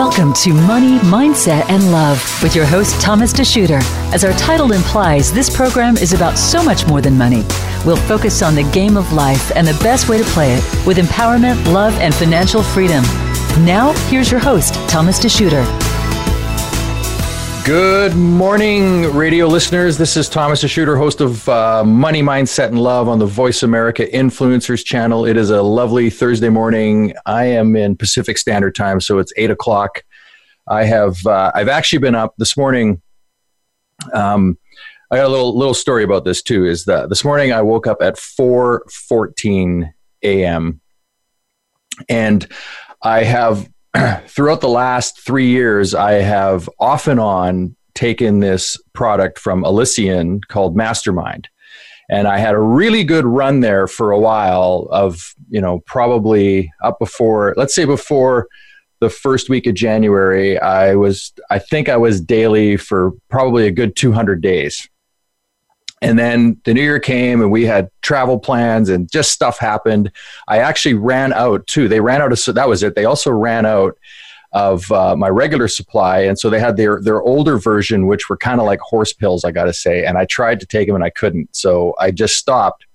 Welcome to Money, Mindset, and Love with your host, Thomas DeShooter. As our title implies, this program is about so much more than money. We'll focus on the game of life and the best way to play it with empowerment, love, and financial freedom. Now, here's your host, Thomas DeShooter. Good morning, radio listeners. This is Thomas DeShooter, host of uh, Money, Mindset, and Love on the Voice America Influencers channel. It is a lovely Thursday morning. I am in Pacific Standard Time, so it's eight o'clock. I have uh, I've actually been up this morning. Um, I got a little little story about this too. Is that this morning I woke up at four fourteen a.m. and I have throughout the last three years, I have off and on taken this product from Elysian called Mastermind. And I had a really good run there for a while of, you know, probably up before, let's say before the first week of January, I was, I think I was daily for probably a good 200 days. And then the new year came and we had travel plans and just stuff happened. I actually ran out too. They ran out of, so that was it. They also ran out of uh, my regular supply. And so they had their, their older version, which were kind of like horse pills, I got to say. And I tried to take them and I couldn't. So I just stopped.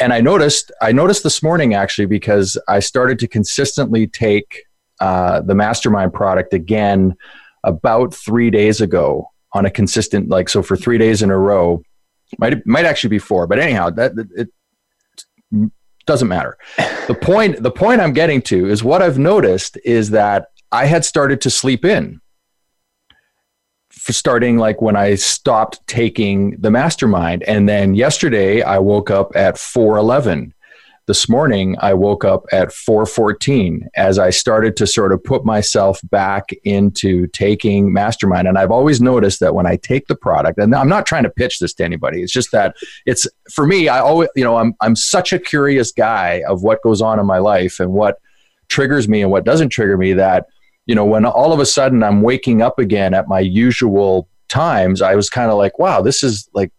And I noticed, I noticed this morning actually, because I started to consistently take uh, the mastermind product again about three days ago on a consistent, like, so for three days in a row might might actually be four, but anyhow, that it doesn't matter. The point the point I'm getting to is what I've noticed is that I had started to sleep in for starting like when I stopped taking the mastermind and then yesterday I woke up at 411 this morning i woke up at 4.14 as i started to sort of put myself back into taking mastermind. And i've always noticed that when i take the product and i'm not trying to pitch this to anybody it's just that it's for me i always you know i'm, I'm such a curious guy of what goes on in my life and what triggers me and what doesn't trigger me that you know when all of a sudden i'm waking up again at my usual times i was kind of like wow this is like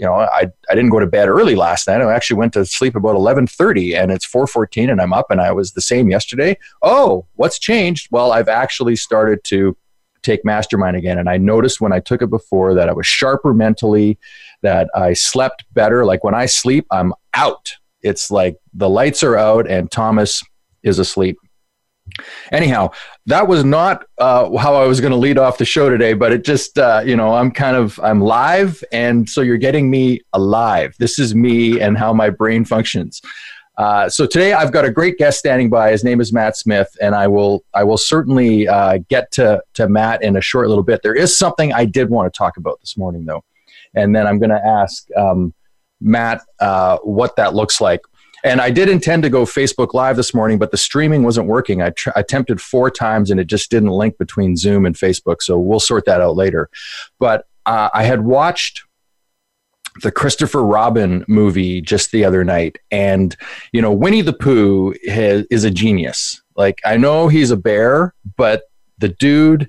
you know, I, I didn't go to bed early last night. I actually went to sleep about 11:30 and it's 4:14 and I'm up and I was the same yesterday. Oh, what's changed? Well, I've actually started to take mastermind again and I noticed when I took it before that I was sharper mentally, that I slept better. Like when I sleep, I'm out. It's like the lights are out and Thomas is asleep. Anyhow, that was not uh, how I was going to lead off the show today, but it just, uh, you know, I'm kind of, I'm live. And so you're getting me alive. This is me and how my brain functions. Uh, so today I've got a great guest standing by. His name is Matt Smith, and I will I will certainly uh, get to to Matt in a short little bit. There is something I did want to talk about this morning, though, and then I'm going to ask um, Matt uh, what that looks like. And I did intend to go Facebook Live this morning, but the streaming wasn't working. I tr- attempted four times and it just didn't link between Zoom and Facebook. So we'll sort that out later. But uh, I had watched the Christopher Robin movie just the other night. And, you know, Winnie the Pooh has, is a genius. Like, I know he's a bear, but the dude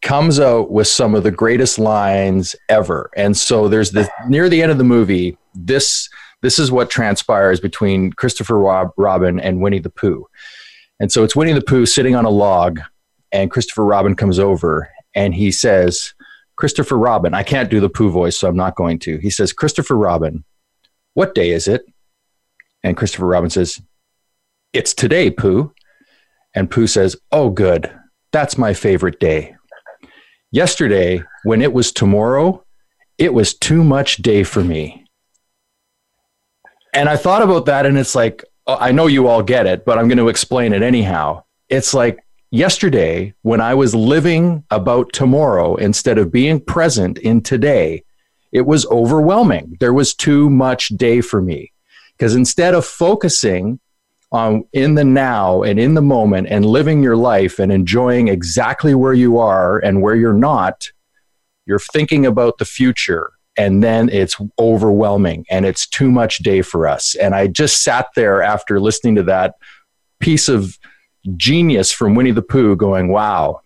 comes out with some of the greatest lines ever. And so there's the near the end of the movie, this this is what transpires between Christopher Rob, Robin and Winnie the Pooh. And so it's Winnie the Pooh sitting on a log, and Christopher Robin comes over and he says, Christopher Robin, I can't do the Pooh voice, so I'm not going to. He says, Christopher Robin, what day is it? And Christopher Robin says, It's today, Pooh. And Pooh says, Oh, good. That's my favorite day. Yesterday, when it was tomorrow, it was too much day for me. And I thought about that, and it's like, oh, I know you all get it, but I'm going to explain it anyhow. It's like yesterday when I was living about tomorrow instead of being present in today, it was overwhelming. There was too much day for me. Because instead of focusing on in the now and in the moment and living your life and enjoying exactly where you are and where you're not, you're thinking about the future and then it's overwhelming and it's too much day for us. And I just sat there after listening to that piece of genius from Winnie the Pooh going, wow,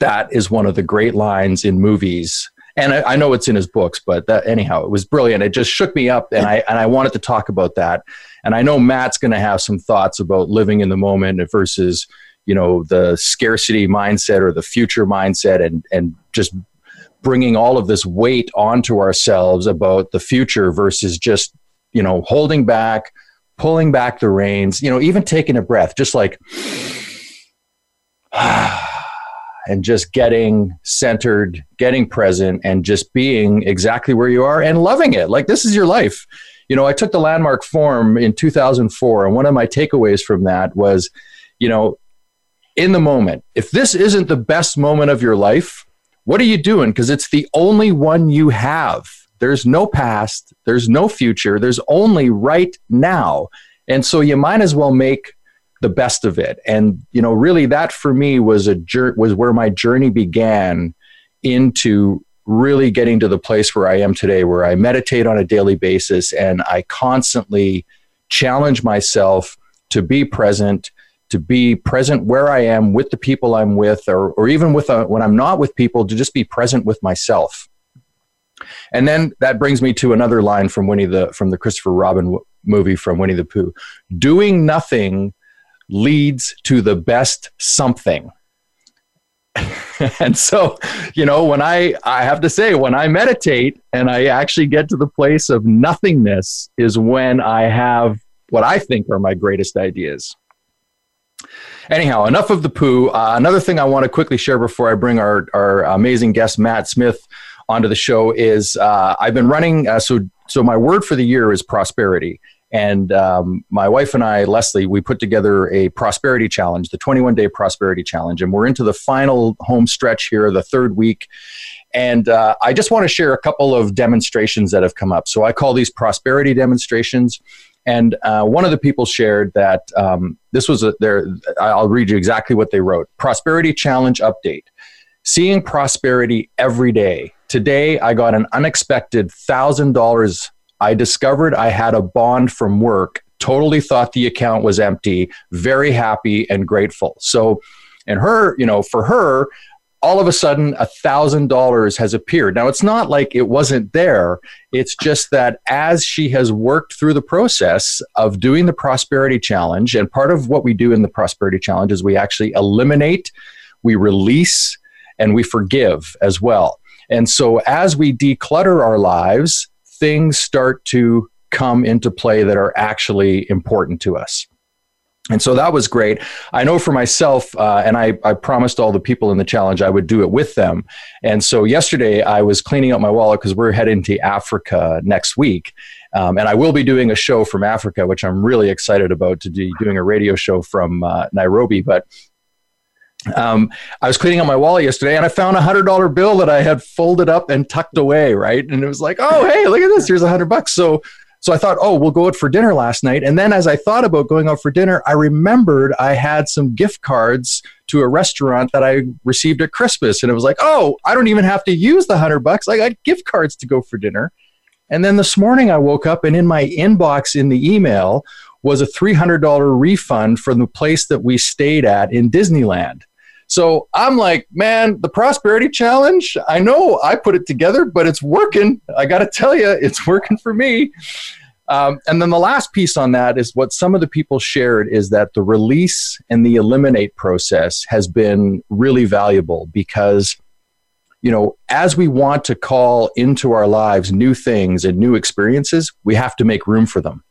that is one of the great lines in movies. And I, I know it's in his books, but that, anyhow, it was brilliant. It just shook me up, and I and I wanted to talk about that. And I know Matt's going to have some thoughts about living in the moment versus you know the scarcity mindset or the future mindset and and just bringing all of this weight onto ourselves about the future versus just you know holding back pulling back the reins you know even taking a breath just like and just getting centered getting present and just being exactly where you are and loving it like this is your life you know i took the Landmark Forum in 2004 and one of my takeaways from that was you know in the moment. If this isn't the best moment of your life, what are you doing? Because it's the only one you have. There's no past, there's no future, there's only right now. And so you might as well make the best of it. And you know, really that for me was a was where my journey began into really getting to the place where I am today where I meditate on a daily basis and I constantly challenge myself to be present to be present where I am with the people I'm with, or, or even with a, uh, when I'm not with people, to just be present with myself. And then that brings me to another line from Winnie the from the Christopher Robin w- movie from Winnie the Pooh: "Doing nothing leads to the best something." and so, you know, when I I have to say when I meditate and I actually get to the place of nothingness is when I have what I think are my greatest ideas. Anyhow, enough of the Pooh. Uh, another thing I want to quickly share before I bring our, our amazing guest, Matt Smith, onto the show is uh, I've been running. Uh, so, so my word for the year is prosperity. And um, my wife and I, Leslie, we put together a prosperity challenge, the 21 day prosperity challenge. And we're into the final home stretch here, the third week. And uh, I just want to share a couple of demonstrations that have come up. So I call these prosperity demonstrations. And uh, one of the people shared that um, this was a, there. I'll read you exactly what they wrote. Prosperity challenge update. Seeing prosperity every day. Today, I got an unexpected thousand dollars. I discovered I had a bond from work. Totally thought the account was empty. Very happy and grateful. So, and her, you know, for her, all of a sudden a thousand dollars has appeared. Now it's not like it wasn't there. It's just that as she has worked through the process of doing the prosperity challenge and part of what we do in the prosperity challenge is we actually eliminate we release and we forgive as well. And so as we declutter our lives things start to come into play that are actually important to us and so that was great. I know for myself, uh, and I, I promised all the people in the challenge I would do it with them. And so yesterday I was cleaning up my wallet because we're heading to Africa next week. Um, and I will be doing a show from Africa, which I'm really excited about to be doing a radio show from uh, Nairobi. But um, I was cleaning out my wallet yesterday and I found a hundred dollar bill that I had folded up and tucked away. Right. And it was like, oh, hey, look at this. Here's a hundred bucks. So so I thought, oh, we'll go out for dinner last night. And then as I thought about going out for dinner, I remembered I had some gift cards to a restaurant that I received at Christmas. And it was like, oh, I don't even have to use the hundred bucks. I got gift cards to go for dinner. And then this morning I woke up and in my inbox in the email was a $300 refund from the place that we stayed at in Disneyland. So I'm like, man, the prosperity challenge, I know I put it together, but it's working. I got to tell you, it's working for me. Um, and then the last piece on that is what some of the people shared is that the release and the eliminate process has been really valuable because you know as we want to call into our lives new things and new experiences we have to make room for them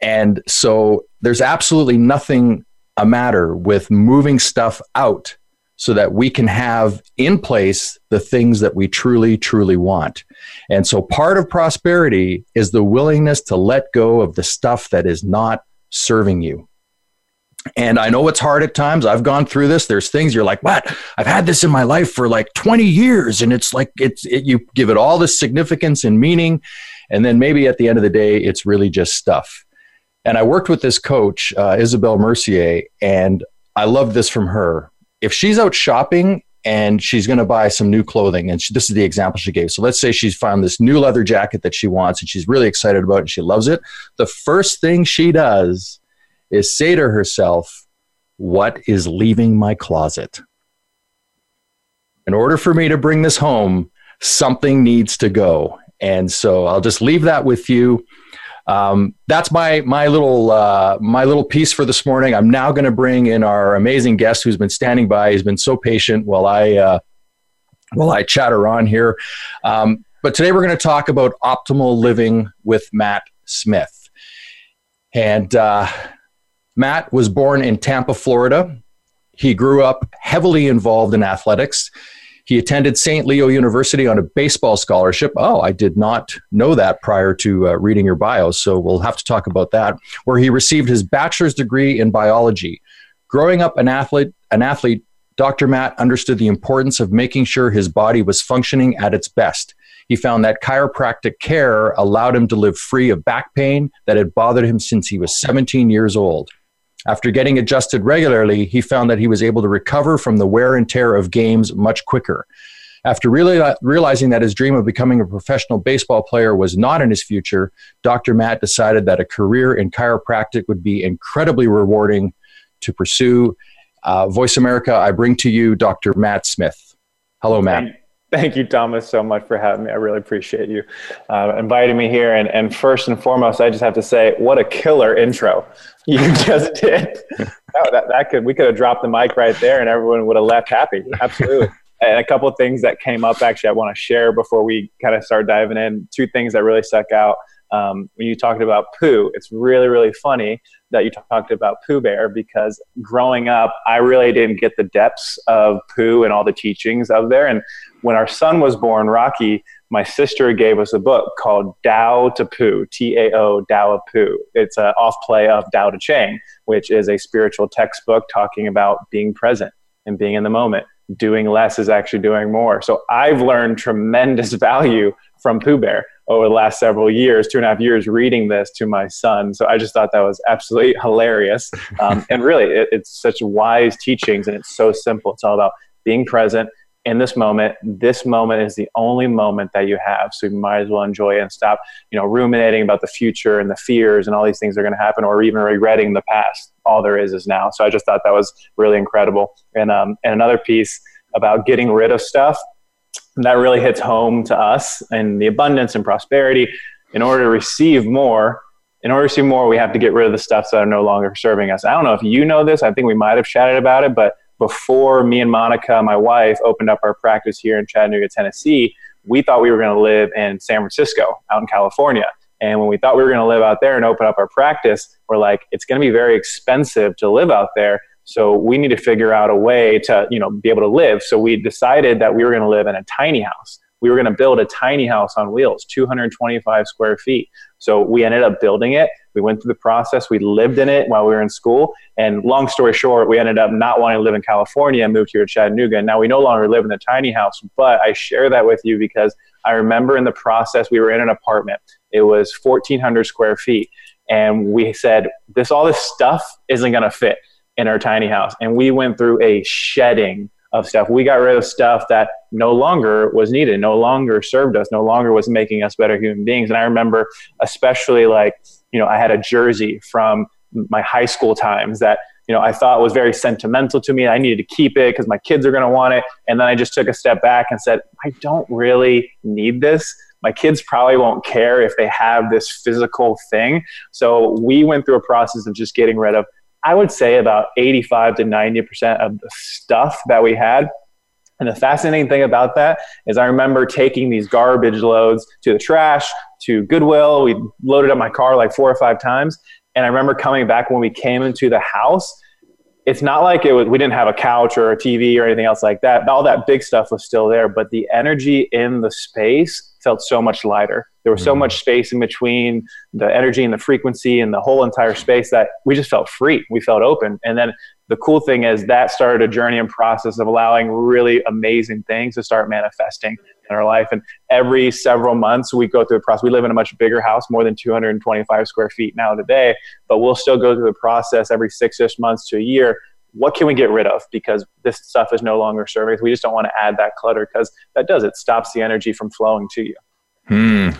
and so there's absolutely nothing a matter with moving stuff out so that we can have in place the things that we truly, truly want. And so part of prosperity is the willingness to let go of the stuff that is not serving you. And I know it's hard at times. I've gone through this. There's things you're like, what? I've had this in my life for like 20 years. And it's like, it's, it, you give it all this significance and meaning. And then maybe at the end of the day, it's really just stuff. And I worked with this coach, uh, Isabel Mercier, and I love this from her. If she's out shopping and she's going to buy some new clothing, and she, this is the example she gave. So let's say she's found this new leather jacket that she wants and she's really excited about it and she loves it. The first thing she does is say to herself, What is leaving my closet? In order for me to bring this home, something needs to go. And so I'll just leave that with you. Um, that's my my little uh, my little piece for this morning. I'm now going to bring in our amazing guest who's been standing by. He's been so patient while I uh, while I chatter on here. Um, but today we're going to talk about optimal living with Matt Smith. And uh, Matt was born in Tampa, Florida. He grew up heavily involved in athletics. He attended St. Leo University on a baseball scholarship. Oh, I did not know that prior to uh, reading your bio, so we'll have to talk about that. Where he received his bachelor's degree in biology. Growing up an athlete, an athlete, Dr. Matt understood the importance of making sure his body was functioning at its best. He found that chiropractic care allowed him to live free of back pain that had bothered him since he was 17 years old. After getting adjusted regularly, he found that he was able to recover from the wear and tear of games much quicker. After really realizing that his dream of becoming a professional baseball player was not in his future, Dr. Matt decided that a career in chiropractic would be incredibly rewarding to pursue. Uh, Voice America, I bring to you Dr. Matt Smith. Hello, Matt. Thank you, Thomas, so much for having me. I really appreciate you uh, inviting me here. And, and first and foremost, I just have to say, what a killer intro you just did. that, that, that could we could have dropped the mic right there, and everyone would have left happy. Absolutely. and a couple of things that came up actually I want to share before we kind of start diving in. Two things that really stuck out um, when you talked about Pooh. It's really really funny that you talked about Pooh Bear because growing up, I really didn't get the depths of Pooh and all the teachings of there. And when our son was born, Rocky, my sister gave us a book called Tao to Pooh, T A O, Tao of Pooh. It's an off play of Tao Te Ching, which is a spiritual textbook talking about being present and being in the moment. Doing less is actually doing more. So I've learned tremendous value from Pooh Bear over the last several years, two and a half years, reading this to my son. So I just thought that was absolutely hilarious. Um, and really, it, it's such wise teachings and it's so simple. It's all about being present in this moment. This moment is the only moment that you have. So you might as well enjoy it and stop, you know, ruminating about the future and the fears and all these things that are going to happen or even regretting the past. All there is is now. So I just thought that was really incredible. And, um, and another piece about getting rid of stuff that really hits home to us and the abundance and prosperity. In order to receive more, in order to see more, we have to get rid of the stuff that are no longer serving us. I don't know if you know this. I think we might have chatted about it, but before me and Monica, my wife, opened up our practice here in Chattanooga, Tennessee, we thought we were going to live in San Francisco, out in California. And when we thought we were going to live out there and open up our practice, we're like, it's going to be very expensive to live out there. So we need to figure out a way to, you know, be able to live. So we decided that we were going to live in a tiny house. We were going to build a tiny house on wheels, 225 square feet. So we ended up building it. We went through the process. We lived in it while we were in school. And long story short, we ended up not wanting to live in California and moved here to Chattanooga. Now we no longer live in the tiny house. But I share that with you because I remember in the process, we were in an apartment. It was 1,400 square feet. And we said, this, all this stuff isn't going to fit in our tiny house. And we went through a shedding of stuff. We got rid of stuff that no longer was needed, no longer served us, no longer was making us better human beings. And I remember, especially like, you know, I had a jersey from my high school times that, you know, I thought was very sentimental to me. I needed to keep it because my kids are going to want it. And then I just took a step back and said, I don't really need this my kids probably won't care if they have this physical thing. So we went through a process of just getting rid of I would say about 85 to 90% of the stuff that we had. And the fascinating thing about that is I remember taking these garbage loads to the trash, to Goodwill. We loaded up my car like four or five times. And I remember coming back when we came into the house. It's not like it was, we didn't have a couch or a TV or anything else like that. All that big stuff was still there, but the energy in the space felt so much lighter. There was so mm-hmm. much space in between the energy and the frequency and the whole entire space that we just felt free. We felt open. And then the cool thing is that started a journey and process of allowing really amazing things to start manifesting in our life. And every several months, we go through the process. We live in a much bigger house, more than 225 square feet now today, but we'll still go through the process every six ish months to a year. What can we get rid of? Because this stuff is no longer serving. Us. We just don't want to add that clutter because that does, it stops the energy from flowing to you. Hmm.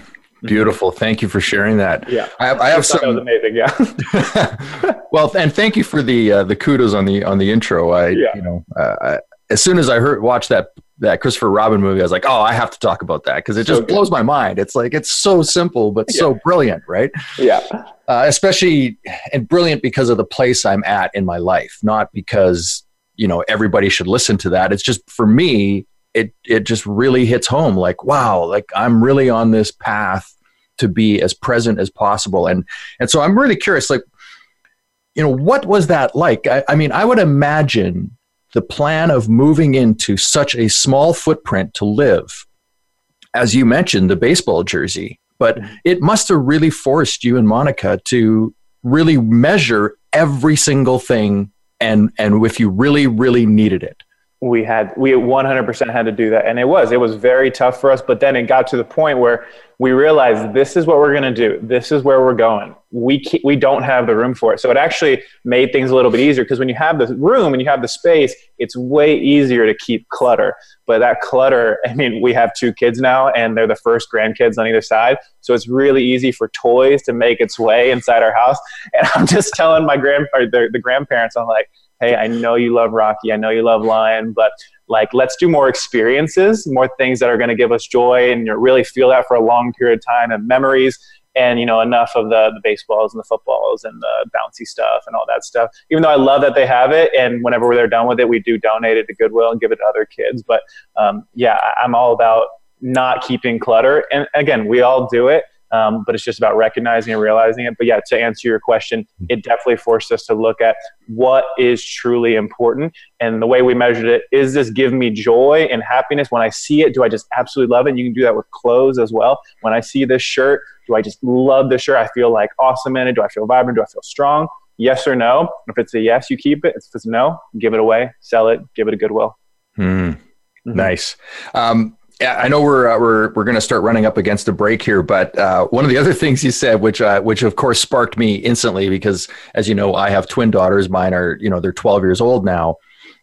Beautiful. Thank you for sharing that. Yeah, I have, I have something amazing. Yeah. well, and thank you for the uh, the kudos on the on the intro. I yeah. you know uh, I, as soon as I heard watched that that Christopher Robin movie, I was like, oh, I have to talk about that because it just so blows my mind. It's like it's so simple but yeah. so brilliant, right? Yeah. Uh, especially and brilliant because of the place I'm at in my life, not because you know everybody should listen to that. It's just for me, it it just really hits home. Like, wow, like I'm really on this path to be as present as possible, and and so I'm really curious, like, you know, what was that like? I, I mean, I would imagine the plan of moving into such a small footprint to live, as you mentioned, the baseball jersey, but it must have really forced you and Monica to really measure every single thing and and if you really really needed it we had we 100% had to do that. And it was it was very tough for us but then it got to the point where we realized this is what we're going to do. This is where we're going. We we don't have the room for it. So it actually made things a little bit easier because when you have the room and you have the space it's way easier to keep clutter. But that clutter i mean we have two kids now and they're the first grandkids on either side. So it's really easy for toys to make its way inside our house. And i'm just telling my grand the, the grandparents i'm like hey, I know you love Rocky, I know you love Lion, but like let's do more experiences, more things that are going to give us joy and you really feel that for a long period of time and memories. And you know enough of the, the baseballs and the footballs and the bouncy stuff and all that stuff. Even though I love that they have it, and whenever they're done with it, we do donate it to Goodwill and give it to other kids. But um, yeah, I'm all about not keeping clutter. And again, we all do it um, but it's just about recognizing and realizing it. But yeah, to answer your question, it definitely forced us to look at what is truly important. And the way we measured it is this give me joy and happiness? When I see it, do I just absolutely love it? And you can do that with clothes as well. When I see this shirt, do I just love this shirt? I feel like awesome in it. Do I feel vibrant? Do I feel strong? Yes or no? If it's a yes, you keep it. If it's a no, give it away, sell it, give it a goodwill. Mm. Mm-hmm. Nice. Um, I know we're uh, we're we're going to start running up against a break here, but uh, one of the other things you said, which uh, which of course sparked me instantly, because as you know, I have twin daughters. Mine are you know they're 12 years old now.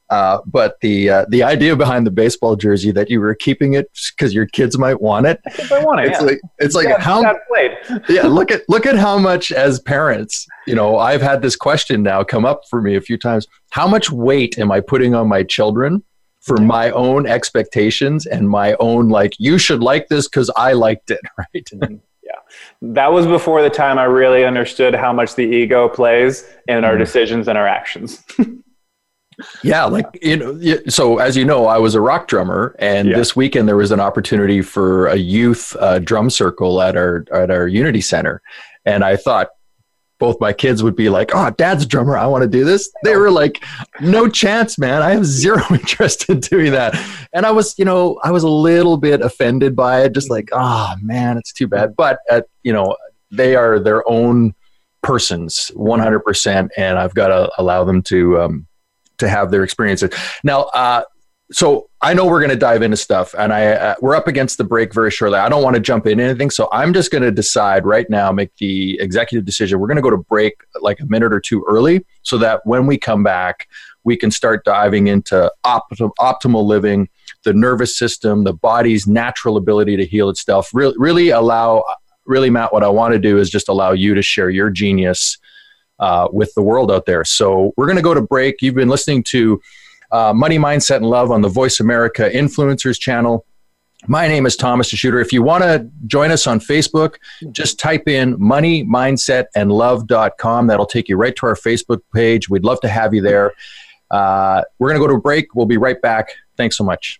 Uh, but the uh, the idea behind the baseball jersey that you were keeping it because your kids might want it. I want it. It's yeah. like it's like yeah, how yeah. Look at look at how much as parents, you know, I've had this question now come up for me a few times. How much weight am I putting on my children? For my own expectations and my own like you should like this because i liked it right mm-hmm. yeah that was before the time i really understood how much the ego plays in our mm. decisions and our actions yeah like you know so as you know i was a rock drummer and yeah. this weekend there was an opportunity for a youth uh, drum circle at our at our unity center and i thought both my kids would be like, "Oh, dad's a drummer. I want to do this." They were like, "No chance, man. I have zero interest in doing that." And I was, you know, I was a little bit offended by it, just like, "Oh, man, it's too bad." But at, you know, they are their own persons, one hundred percent, and I've got to allow them to um, to have their experiences. Now, uh, so I know we're going to dive into stuff, and I uh, we're up against the break very shortly. I don't want to jump in anything, so I'm just going to decide right now, make the executive decision. We're going to go to break like a minute or two early, so that when we come back, we can start diving into optimal, optimal living, the nervous system, the body's natural ability to heal itself. Really, really allow, really, Matt. What I want to do is just allow you to share your genius uh, with the world out there. So we're going to go to break. You've been listening to uh, Money Mindset and Love on the Voice America Influencers channel. My name is Thomas DeShooter. If you want to join us on Facebook, just type in money, mindset, and love.com. That'll take you right to our Facebook page. We'd love to have you there. Uh, we're going to go to a break. We'll be right back. Thanks so much.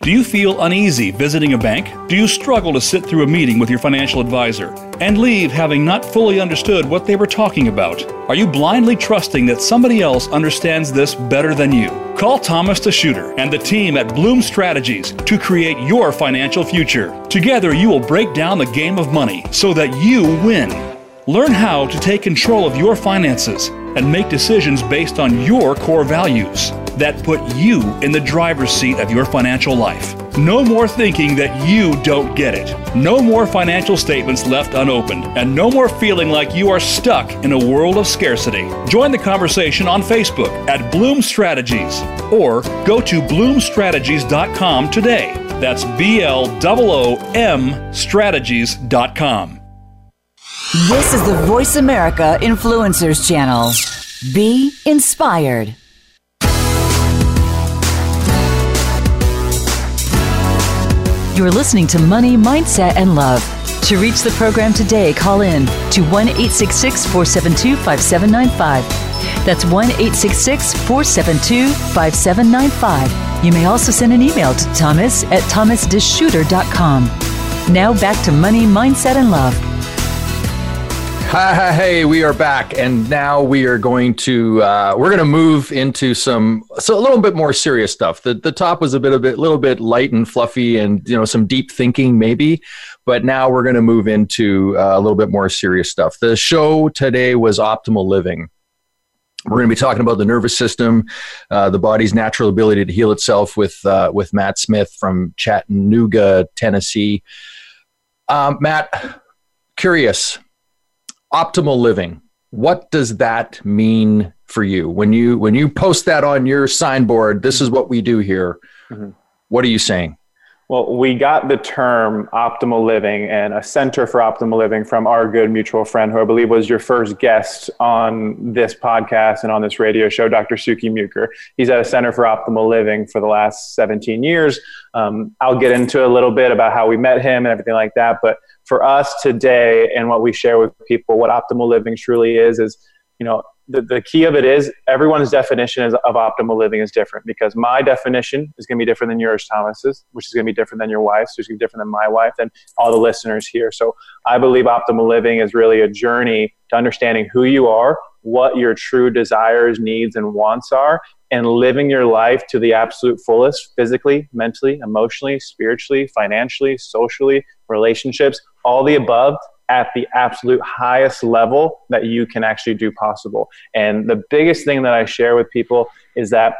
Do you feel uneasy visiting a bank? Do you struggle to sit through a meeting with your financial advisor and leave having not fully understood what they were talking about? Are you blindly trusting that somebody else understands this better than you? Call Thomas DeShooter and the team at Bloom Strategies to create your financial future. Together, you will break down the game of money so that you win. Learn how to take control of your finances and make decisions based on your core values. That put you in the driver's seat of your financial life. No more thinking that you don't get it. No more financial statements left unopened, and no more feeling like you are stuck in a world of scarcity. Join the conversation on Facebook at Bloom Strategies or go to bloomstrategies.com today. That's B L O O M strategies.com. This is the Voice America Influencers Channel. Be inspired. You're listening to Money, Mindset, and Love. To reach the program today, call in to 1 866 472 5795. That's 1 866 472 5795. You may also send an email to thomas at thomasdeshooter.com. Now back to Money, Mindset, and Love. Hi, hey, we are back, and now we are going to uh, we're going to move into some so a little bit more serious stuff. The the top was a bit a bit little bit light and fluffy, and you know some deep thinking maybe, but now we're going to move into uh, a little bit more serious stuff. The show today was optimal living. We're going to be talking about the nervous system, uh, the body's natural ability to heal itself with uh, with Matt Smith from Chattanooga, Tennessee. Um, Matt, curious optimal living what does that mean for you? When you when you post that on your signboard this is what we do here. Mm-hmm. what are you saying? Well we got the term optimal living and a center for optimal living from our good mutual friend who i believe was your first guest on this podcast and on this radio show dr sukhi muker. He's at a center for optimal living for the last 17 years. Um, i'll get into a little bit about how we met him and everything like that but for us today and what we share with people, what optimal living truly is, is, you know, the, the key of it is everyone's definition is, of optimal living is different because my definition is going to be different than yours, Thomas's, which is going to be different than your wife's, which is going to be different than my wife, and all the listeners here. So I believe optimal living is really a journey to understanding who you are, what your true desires, needs, and wants are, and living your life to the absolute fullest physically, mentally, emotionally, spiritually, financially, socially, relationships, all the above at the absolute highest level that you can actually do possible. And the biggest thing that I share with people is that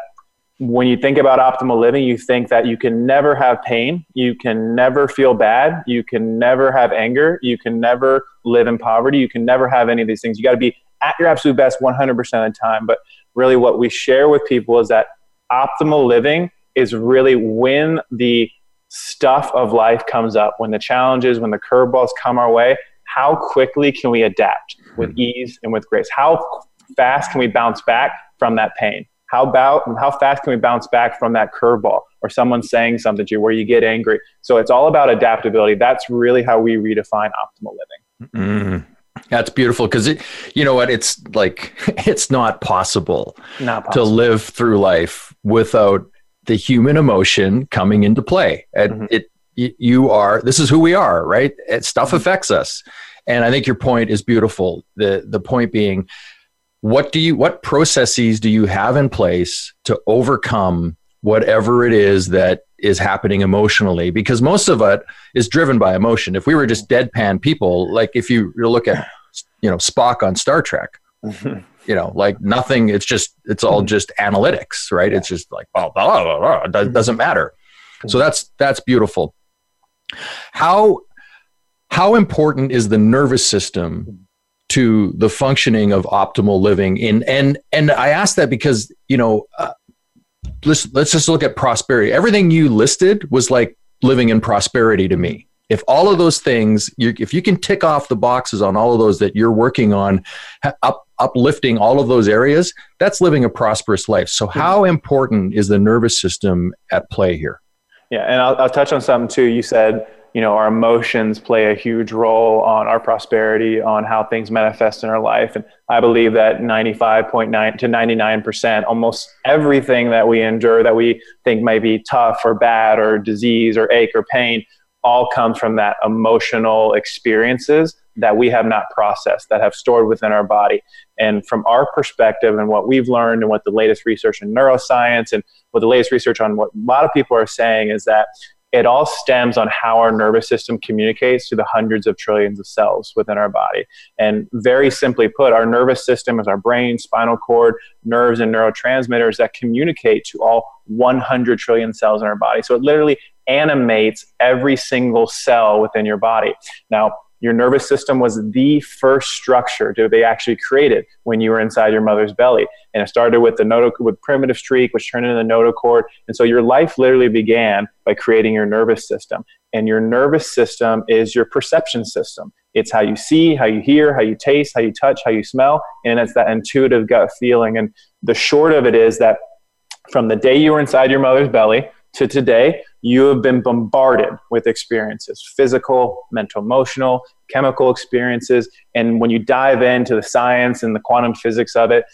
when you think about optimal living, you think that you can never have pain, you can never feel bad, you can never have anger, you can never live in poverty, you can never have any of these things. You got to be at your absolute best 100% of the time. But really, what we share with people is that optimal living is really when the stuff of life comes up, when the challenges, when the curveballs come our way, how quickly can we adapt with hmm. ease and with grace? How fast can we bounce back from that pain? How about how fast can we bounce back from that curveball or someone saying something to you where you get angry? So it's all about adaptability. That's really how we redefine optimal living. Mm. That's beautiful because it, you know what? It's like it's not possible, not possible to live through life without the human emotion coming into play. And mm-hmm. it, you are, this is who we are, right? It, stuff mm-hmm. affects us. And I think your point is beautiful. The, the point being, what do you, what processes do you have in place to overcome whatever it is that is happening emotionally? Because most of it is driven by emotion. If we were just deadpan people, like if you look at, you know, Spock on Star Trek, mm-hmm you know like nothing it's just it's all mm-hmm. just analytics right yeah. it's just like blah, blah, blah, blah, it mm-hmm. doesn't matter so mm-hmm. that's that's beautiful how how important is the nervous system to the functioning of optimal living in and and i ask that because you know uh, let's let's just look at prosperity everything you listed was like living in prosperity to me if all of those things you, if you can tick off the boxes on all of those that you're working on up uplifting all of those areas, that's living a prosperous life. So, mm-hmm. how important is the nervous system at play here? Yeah, and I'll, I'll touch on something too. You said, you know, our emotions play a huge role on our prosperity, on how things manifest in our life. And I believe that 95.9 to 99%, almost everything that we endure that we think may be tough or bad or disease or ache or pain, all comes from that emotional experiences that we have not processed, that have stored within our body. And from our perspective and what we've learned and what the latest research in neuroscience and what the latest research on what a lot of people are saying is that it all stems on how our nervous system communicates to the hundreds of trillions of cells within our body. And very simply put, our nervous system is our brain, spinal cord, nerves and neurotransmitters that communicate to all 100 trillion cells in our body. So it literally animates every single cell within your body. Now, your nervous system was the first structure to be actually created when you were inside your mother's belly. And it started with the noto- with primitive streak, which turned into the notochord. And so your life literally began by creating your nervous system. And your nervous system is your perception system. It's how you see, how you hear, how you taste, how you touch, how you smell. And it's that intuitive gut feeling. And the short of it is that from the day you were inside your mother's belly to today, you have been bombarded with experiences physical, mental, emotional, chemical experiences. And when you dive into the science and the quantum physics of it,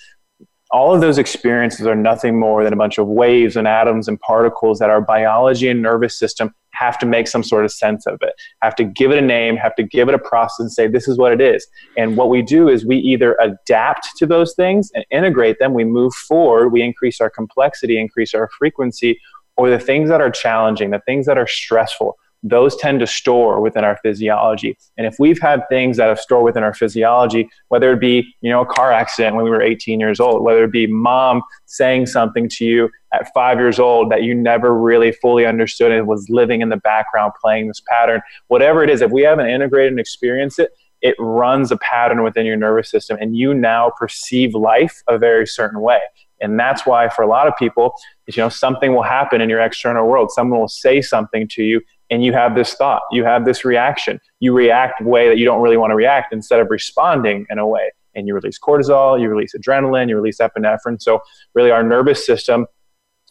all of those experiences are nothing more than a bunch of waves and atoms and particles that our biology and nervous system have to make some sort of sense of it, have to give it a name, have to give it a process and say, this is what it is. And what we do is we either adapt to those things and integrate them, we move forward, we increase our complexity, increase our frequency, or the things that are challenging, the things that are stressful, those tend to store within our physiology. And if we've had things that have stored within our physiology, whether it be, you know, a car accident when we were 18 years old, whether it be mom saying something to you at five years old that you never really fully understood and was living in the background playing this pattern, whatever it is, if we haven't integrated and experienced it, it runs a pattern within your nervous system and you now perceive life a very certain way. And that's why for a lot of people, you know, something will happen in your external world. Someone will say something to you and you have this thought, you have this reaction. You react a way that you don't really want to react instead of responding in a way. And you release cortisol, you release adrenaline, you release epinephrine. So really our nervous system,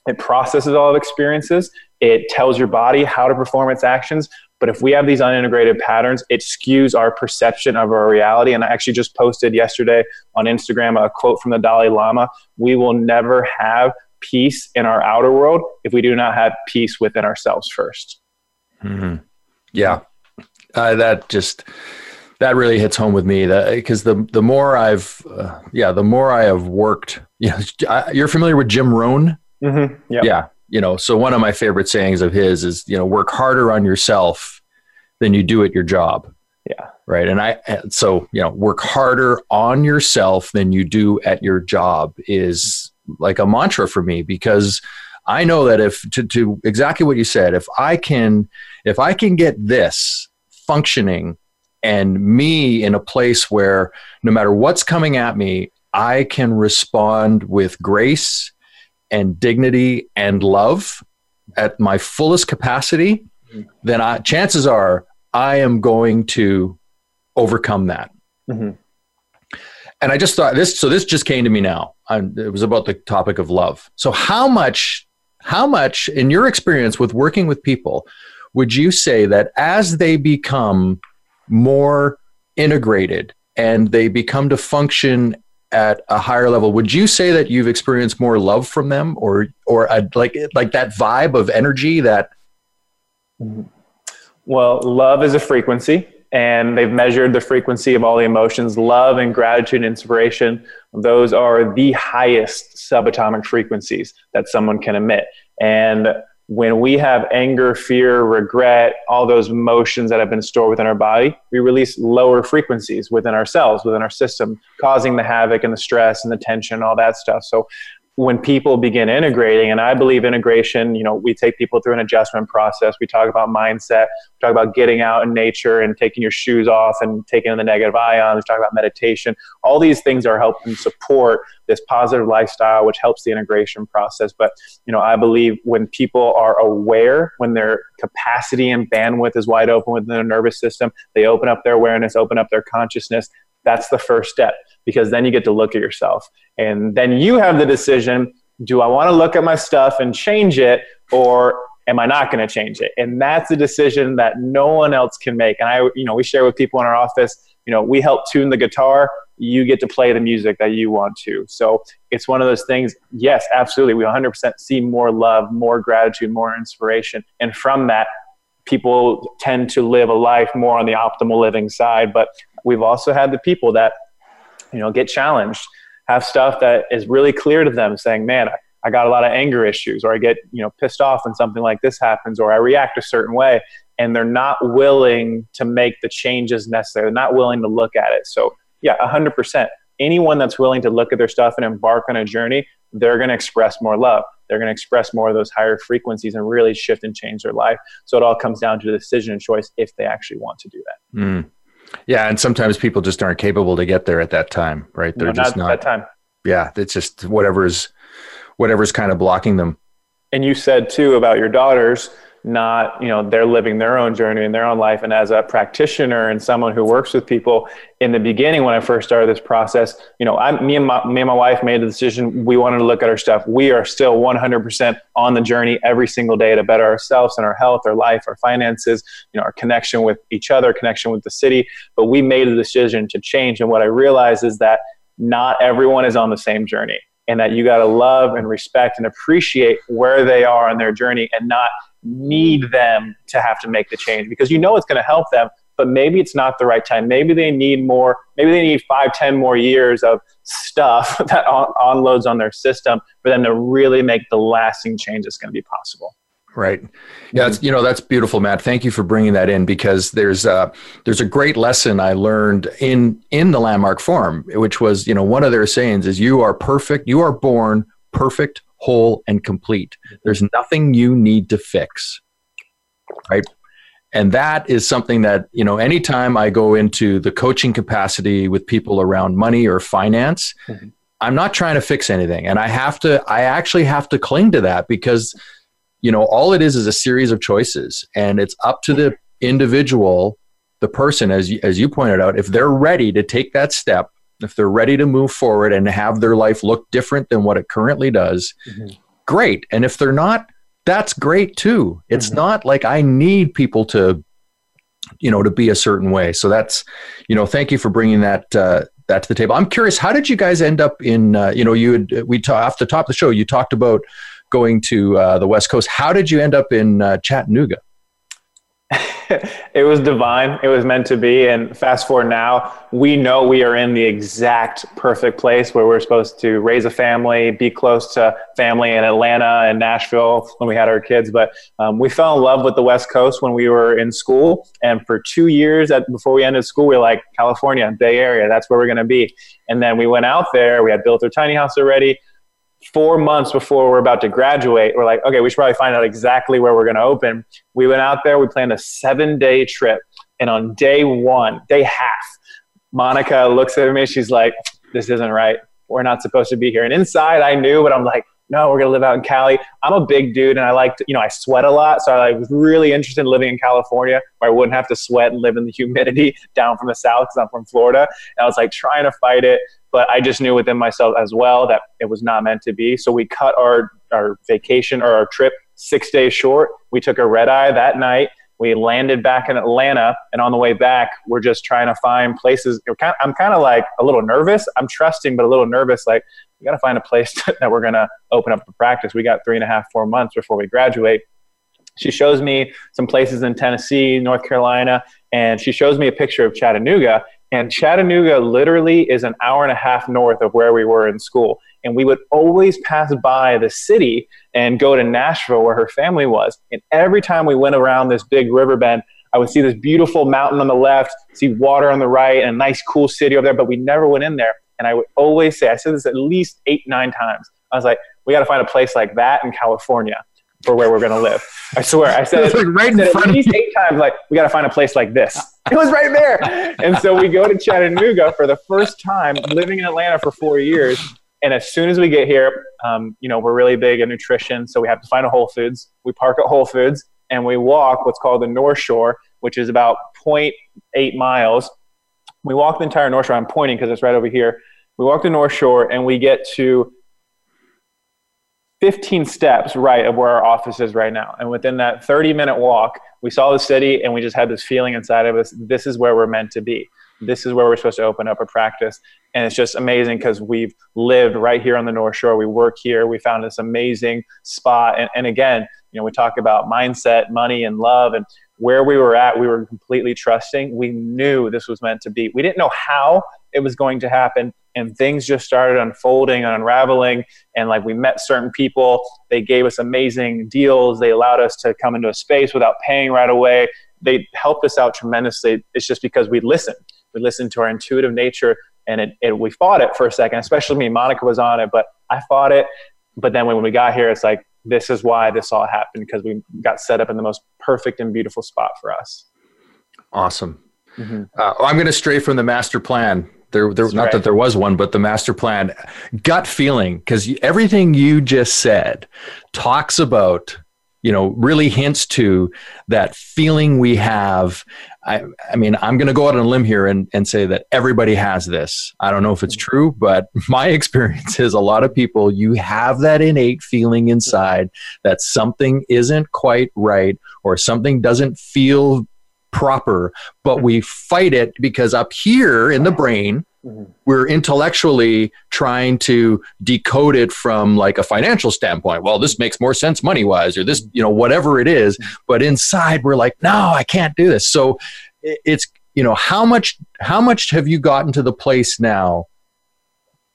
it processes all of experiences. It tells your body how to perform its actions. But if we have these unintegrated patterns, it skews our perception of our reality. And I actually just posted yesterday on Instagram a quote from the Dalai Lama We will never have peace in our outer world if we do not have peace within ourselves 1st mm-hmm. Yeah. Uh, that just that really hits home with me that because the the more I've uh, yeah the more I have worked you know you're familiar with Jim Rohn mm-hmm. yep. yeah you know so one of my favorite sayings of his is you know work harder on yourself than you do at your job. Yeah. Right. And i so you know work harder on yourself than you do at your job is like a mantra for me because i know that if to, to exactly what you said if i can if i can get this functioning and me in a place where no matter what's coming at me i can respond with grace and dignity and love at my fullest capacity, then I, chances are I am going to overcome that. Mm-hmm. And I just thought this, so this just came to me now. I, it was about the topic of love. So, how much, how much, in your experience with working with people, would you say that as they become more integrated and they become to function at a higher level would you say that you've experienced more love from them or or a, like like that vibe of energy that well love is a frequency and they've measured the frequency of all the emotions. Love and gratitude and inspiration those are the highest subatomic frequencies that someone can emit. And when we have anger, fear, regret, all those emotions that have been stored within our body, we release lower frequencies within ourselves, within our system, causing the havoc and the stress and the tension, all that stuff. So when people begin integrating, and I believe integration, you know, we take people through an adjustment process. We talk about mindset, we talk about getting out in nature and taking your shoes off and taking in the negative ions. We talk about meditation. All these things are helping support this positive lifestyle, which helps the integration process. But, you know, I believe when people are aware, when their capacity and bandwidth is wide open within their nervous system, they open up their awareness, open up their consciousness. That's the first step because then you get to look at yourself. And then you have the decision do I want to look at my stuff and change it or am I not going to change it? And that's a decision that no one else can make. And I, you know, we share with people in our office, you know, we help tune the guitar. You get to play the music that you want to. So it's one of those things. Yes, absolutely. We 100% see more love, more gratitude, more inspiration. And from that, people tend to live a life more on the optimal living side. But we've also had the people that you know, get challenged, have stuff that is really clear to them saying, man, I, I got a lot of anger issues, or I get, you know, pissed off when something like this happens, or I react a certain way. And they're not willing to make the changes necessary. They're not willing to look at it. So, yeah, 100%. anyone that's willing to look at their stuff and embark on a journey, they're going to express more love. They're going to express more of those higher frequencies and really shift and change their life. So it all comes down to the decision and choice if they actually want to do that. Mm. Yeah, and sometimes people just aren't capable to get there at that time, right? They're no, just not, not that time. Yeah, it's just whatever's whatever's kind of blocking them. And you said too about your daughters not you know they're living their own journey in their own life. And as a practitioner and someone who works with people in the beginning when i first started this process you know I, me and my, me and my wife made the decision we wanted to look at our stuff. We are still 100% on the journey every single day to better ourselves and our health our life our finances you know our connection with each other connection with the city. But we made a decision to change. And what i realized is that not everyone is on the same journey and that you got to love and respect and appreciate where they are on their journey and not need them to have to make the change because you know it's going to help them but maybe it's not the right time maybe they need more maybe they need five ten more years of stuff that on- onloads on their system for them to really make the lasting change that's going to be possible Right. Yeah, you know that's beautiful, Matt. Thank you for bringing that in because there's a there's a great lesson I learned in in the Landmark Forum, which was you know one of their sayings is you are perfect, you are born perfect, whole, and complete. There's nothing you need to fix. Right. And that is something that, you know, anytime I go into the coaching capacity with people around money or finance, mm-hmm. I'm not trying to fix anything. And I have to, I actually have to cling to that because, you know, all it is is a series of choices. And it's up to the individual, the person, as you, as you pointed out, if they're ready to take that step if they're ready to move forward and have their life look different than what it currently does, mm-hmm. great. And if they're not, that's great too. It's mm-hmm. not like I need people to, you know, to be a certain way. So that's, you know, thank you for bringing that uh, that to the table. I'm curious, how did you guys end up in? Uh, you know, you had, we ta- off the top of the show, you talked about going to uh, the West Coast. How did you end up in uh, Chattanooga? it was divine. It was meant to be. And fast forward now, we know we are in the exact perfect place where we're supposed to raise a family, be close to family in Atlanta and Nashville when we had our kids. But um, we fell in love with the West Coast when we were in school. And for two years at, before we ended school, we were like, California, Bay Area, that's where we're going to be. And then we went out there. We had built our tiny house already four months before we're about to graduate, we're like, okay, we should probably find out exactly where we're going to open. We went out there, we planned a seven day trip. And on day one, day half, Monica looks at me, she's like, this isn't right. We're not supposed to be here. And inside, I knew, but I'm like, no, we're going to live out in Cali. I'm a big dude and I like to, you know, I sweat a lot. So I was really interested in living in California where I wouldn't have to sweat and live in the humidity down from the South because I'm from Florida. And I was like trying to fight it but I just knew within myself as well that it was not meant to be. So we cut our, our vacation or our trip six days short. We took a red eye that night. We landed back in Atlanta, and on the way back, we're just trying to find places. I'm kind of like a little nervous. I'm trusting, but a little nervous. Like, we got to find a place that we're going to open up for practice. We got three and a half, four months before we graduate. She shows me some places in Tennessee, North Carolina, and she shows me a picture of Chattanooga. And Chattanooga literally is an hour and a half north of where we were in school. And we would always pass by the city and go to Nashville where her family was. And every time we went around this big river bend, I would see this beautiful mountain on the left, see water on the right, and a nice, cool city over there, but we never went in there. And I would always say, I said this at least eight, nine times. I was like, we got to find a place like that in California for where we're going to live. I swear. I said it, like right at least eight times, like, we got to find a place like this. It was right there. And so we go to Chattanooga for the first time, living in Atlanta for four years. And as soon as we get here, um, you know, we're really big in nutrition. So we have to find a Whole Foods. We park at Whole Foods and we walk what's called the North Shore, which is about 0.8 miles. We walk the entire North Shore. I'm pointing because it's right over here. We walk the North Shore and we get to 15 steps right of where our office is right now. And within that 30 minute walk, we saw the city and we just had this feeling inside of us this is where we're meant to be. This is where we're supposed to open up a practice. And it's just amazing because we've lived right here on the North Shore. We work here. We found this amazing spot. And, and again, you know, we talk about mindset, money, and love. And where we were at, we were completely trusting. We knew this was meant to be. We didn't know how it was going to happen, and things just started unfolding and unraveling and like we met certain people they gave us amazing deals they allowed us to come into a space without paying right away they helped us out tremendously it's just because we listened we listened to our intuitive nature And it, it, we fought it for a second, especially me. Monica was on it, but I fought it. But then when we got here, it's like, this is why this all happened because we got set up in the most perfect and beautiful spot for us. Awesome. Mm-hmm. Uh, I'm going to stray from the master plan. There, there not right. that there was one, but the master plan, gut feeling, because everything you just said talks about, you know, really hints to that feeling we have. I, I mean, I'm going to go out on a limb here and, and say that everybody has this. I don't know if it's true, but my experience is a lot of people, you have that innate feeling inside that something isn't quite right or something doesn't feel proper, but we fight it because up here in the brain, mm-hmm. we're intellectually trying to decode it from like a financial standpoint. Well, this makes more sense money wise, or this, you know, whatever it is. Mm-hmm. But inside, we're like, no, I can't do this. So it's, you know, how much, how much have you gotten to the place now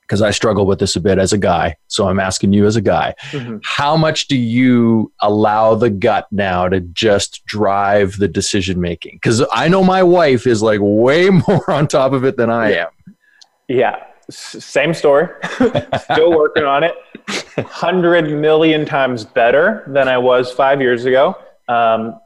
because I struggle with this a bit as a guy. So I'm asking you as a guy, mm-hmm. how much do you allow the gut now to just drive the decision making? Because I know my wife is like way more on top of it than I am. Yeah, S- same story. Still working on it. Hundred million times better than I was five years ago. Um,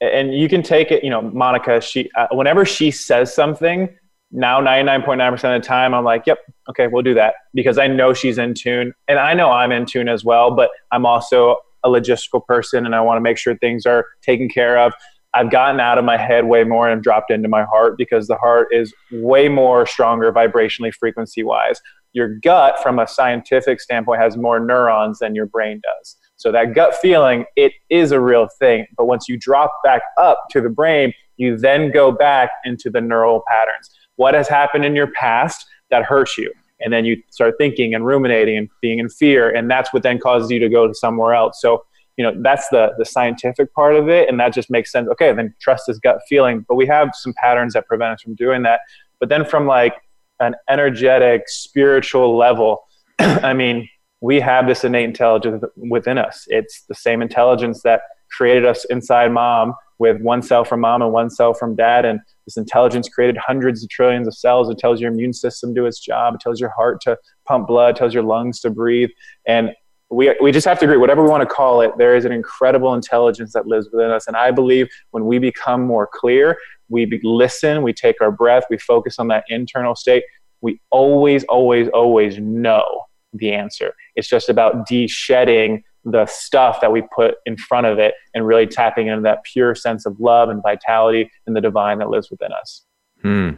and you can take it. You know, Monica. She uh, whenever she says something now 99.9% of the time i'm like yep okay we'll do that. Because i know she's in tune and i know i'm in tune as well but i'm also a logistical person and i want to make sure things are taken care of. I've gotten out of my head way more and dropped into my heart because the heart is way more stronger vibrationally frequency wise your gut from a scientific standpoint has more neurons than your brain does. So that gut feeling it is a real thing but once you drop back up to the brain you then go back into the neural patterns what has happened in your past that hurts you. And then you start thinking and ruminating and being in fear and that's what then causes you to go to somewhere else. So you know that's the the scientific part of it and that just makes sense. Okay then trust is gut feeling but we have some patterns that prevent us from doing that. But then from like an energetic spiritual level i mean we have this innate intelligence within us. It's the same intelligence that created us inside mom with one cell from mom and one cell from dad and this intelligence created hundreds of trillions of cells. It tells your immune system to do its job. It tells your heart to pump blood. It tells your lungs to breathe. And we, we just have to agree, whatever we want to call it, there is an incredible intelligence that lives within us. And I believe when we become more clear, we be, listen, we take our breath, we focus on that internal state, we always, always, always know the answer. It's just about de shedding the stuff that we put in front of it and really tapping into that pure sense of love and vitality and the divine that lives within us. Hmm.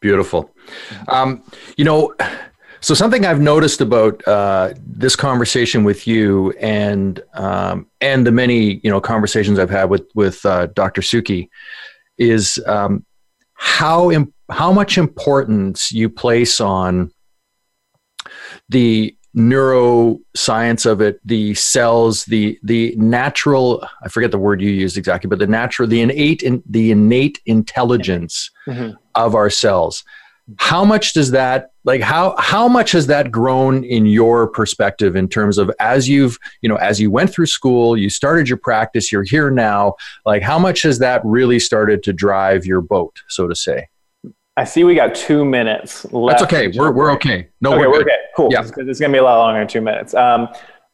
Beautiful. Um, you know, so something I've noticed about uh, this conversation with you and um, and the many you know conversations I've had with with uh, Dr. Sukhi is um, how Im- how much importance you place on the neuroscience of it, the cells, the the natural I forget the word you used exactly, but the natural, the innate in, the innate intelligence mm-hmm. of our cells. How much does that like how how much has that grown in your perspective in terms of as you've you know as you went through school, you started your practice, you're here now, like how much has that really started to drive your boat, so to say? I see we got two minutes left. That's okay. We're, we're okay. No, okay, we're, we're okay. Cool. Yeah. Because it's going to be a lot longer than two minutes. Um,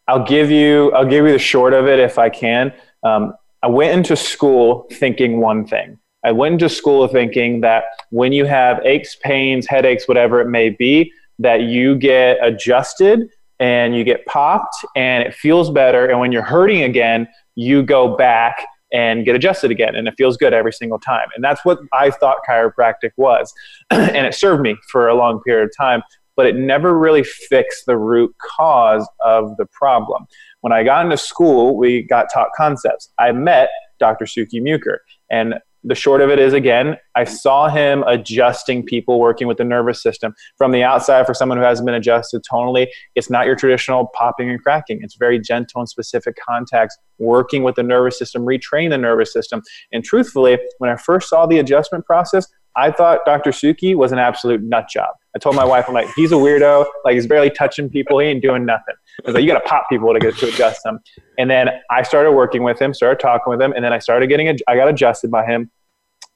I'll give you I'll give you the short of it if I can. Um, I went into school thinking one thing. I went into school thinking that when you have aches, pains, headaches, whatever it may be, that you get adjusted and you get popped and it feels better. And when you're hurting again, you go back and get adjusted again. And it feels good every single time. And that's what I thought chiropractic was. and it served me for a long period of time, but it never really fixed the root cause of the problem. When I got into school, we got taught concepts. I met Dr. Sukhi Muker. And the short of it is again, I saw him adjusting people working with the nervous system from the outside for someone who hasn't been adjusted tonally. It's not your traditional popping and cracking. It's very gentle and specific contacts, working with the nervous system, retrain the nervous system. And truthfully, when I first saw the adjustment process, I thought Dr. Sukhi was an absolute nut job. I told my wife, I'm like, he's a weirdo. Like he's barely touching people. He ain't doing nothing. I was like, you got to pop people to get to adjust them. And then I started working with him, started talking with him, and then I started getting, I got adjusted by him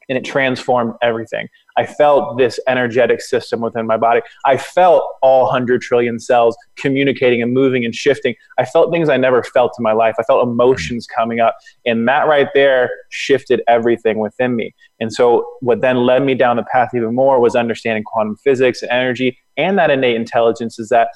and it transformed everything. I felt this energetic system within my body. I felt all 100 trillion cells communicating and moving and shifting. I felt things I never felt in my life. I felt emotions coming up. And that right there shifted everything within me. And so, what then led me down the path even more was understanding quantum physics, and energy, and that innate intelligence is that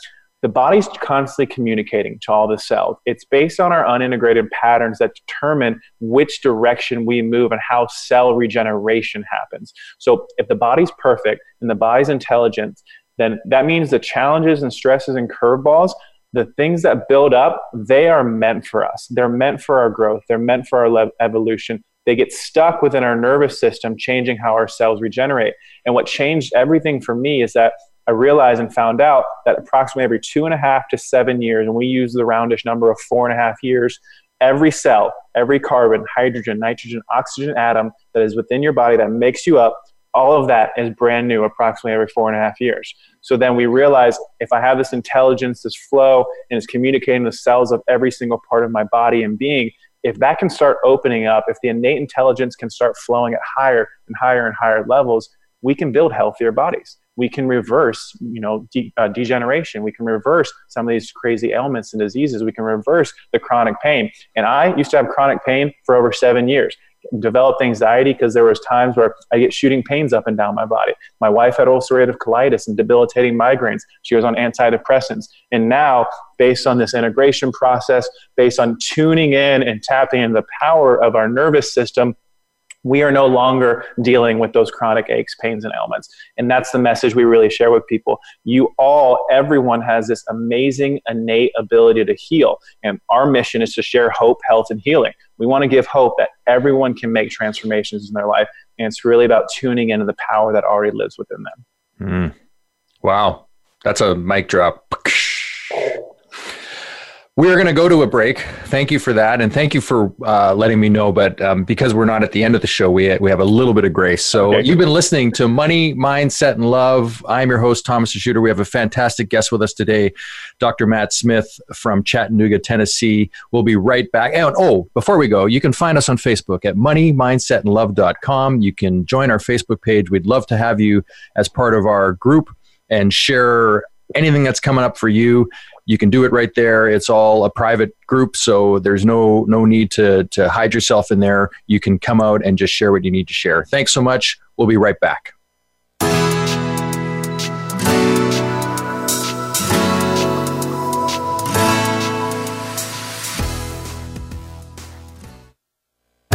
the body's constantly communicating to all the cells. It's based on our unintegrated patterns that determine which direction we move and how cell regeneration happens. So if the body's perfect and the body's intelligent, then that means the challenges and stresses and curveballs, the things that build up, they are meant for us. They're meant for our growth. They're meant for our le- evolution. They get stuck within our nervous system, changing how our cells regenerate. And what changed everything for me is that I realized and found out that approximately every two and a half to seven years, and we use the roundish number of four and a half years, every cell, every carbon, hydrogen, nitrogen, oxygen atom that is within your body that makes you up, all of that is brand new approximately every four and a half years. So then we realize if I have this intelligence, this flow, and it's communicating the cells of every single part of my body and being, if that can start opening up, if the innate intelligence can start flowing at higher and higher and higher levels, we can build healthier bodies we can reverse you know de- uh, degeneration. We can reverse some of these crazy ailments and diseases. We can reverse the chronic pain. And i used to have chronic pain for over seven years. Developed anxiety because there was times where i get shooting pains up and down my body. My wife had ulcerative colitis and debilitating migraines. She was on antidepressants. And now based on this integration process based on tuning in and tapping into the power of our nervous system we are no longer dealing with those chronic aches, pains, and ailments. And that's the message we really share with people. You all, everyone has this amazing innate ability to heal. And our mission is to share hope, health, and healing. We want to give hope that everyone can make transformations in their life. And it's really about tuning into the power that already lives within them. Mm. Wow. That's a mic drop. We're going to go to a break. Thank you for that, and thank you for uh, letting me know. But um, because we're not at the end of the show, we we have a little bit of grace. So okay. you've been listening to Money, Mindset, and Love. I'm your host, Thomas DeShooter. We have a fantastic guest with us today, Dr. Matt Smith from Chattanooga, Tennessee. We'll be right back. And oh, before we go, you can find us on Facebook at Money, Mindset, and moneymindsetandlove.com. You can join our Facebook page. We'd love to have you as part of our group and share anything that's coming up for you you can do it right there. It's all a private group so there's no no need to to hide yourself in there. You can come out and just share what you need to share. Thanks so much. We'll be right back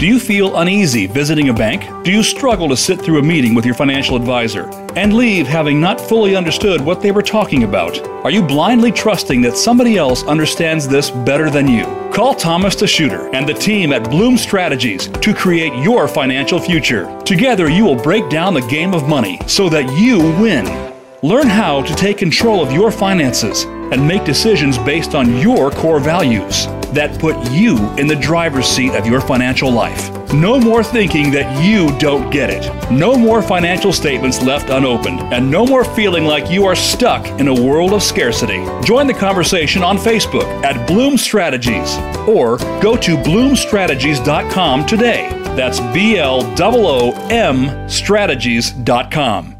Do you feel uneasy visiting a bank? Do you struggle to sit through a meeting with your financial advisor and leave having not fully understood what they were talking about? Are you blindly trusting that somebody else understands this better than you? Call Thomas DeShooter and the team at Bloom Strategies to create your financial future. Together, you will break down the game of money so that you win. Learn how to take control of your finances and make decisions based on your core values that put you in the driver's seat of your financial life. No more thinking that you don't get it. No more financial statements left unopened, and no more feeling like you are stuck in a world of scarcity. Join the conversation on Facebook at Bloom Strategies or go to bloomstrategies.com today. That's B L O O M strategies.com.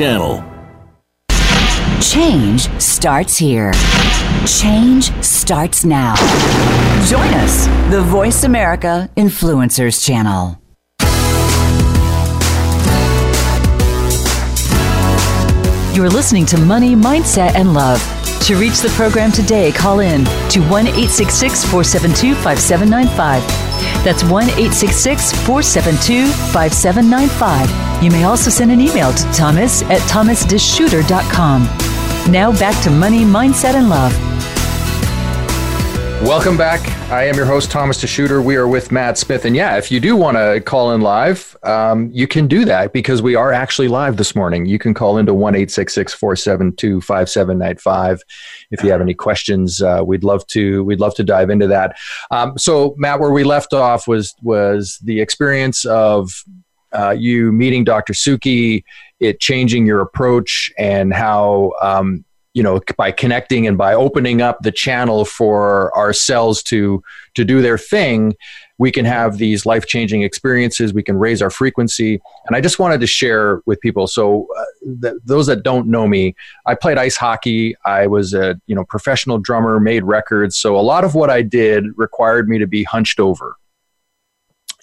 Change starts here. Change starts now. Join us, the Voice America Influencers channel. You're listening to Money, Mindset, and Love. To reach the program today, call in to 1 866 472 5795. That's 1 866 472 5795 You may also send an email to thomas at thomasdeshooter.com. Now back to money, mindset, and love. Welcome back. I am your host, Thomas DeShooter. We are with Matt Smith. And yeah, if you do want to call in live, um, you can do that because we are actually live this morning. You can call into 1 472 5795 if you have any questions. Uh, we'd love to we'd love to dive into that. Um, so, Matt, where we left off was was the experience of uh, you meeting Dr. Sukhi, it changing your approach, and how um, you know by connecting and by opening up the channel for our cells to to do their thing we can have these life changing experiences. We can raise our frequency. And i just wanted to share with people. So uh, th- those that don't know me i played ice hockey. I was a you know professional drummer made records. So a lot of what i did required me to be hunched over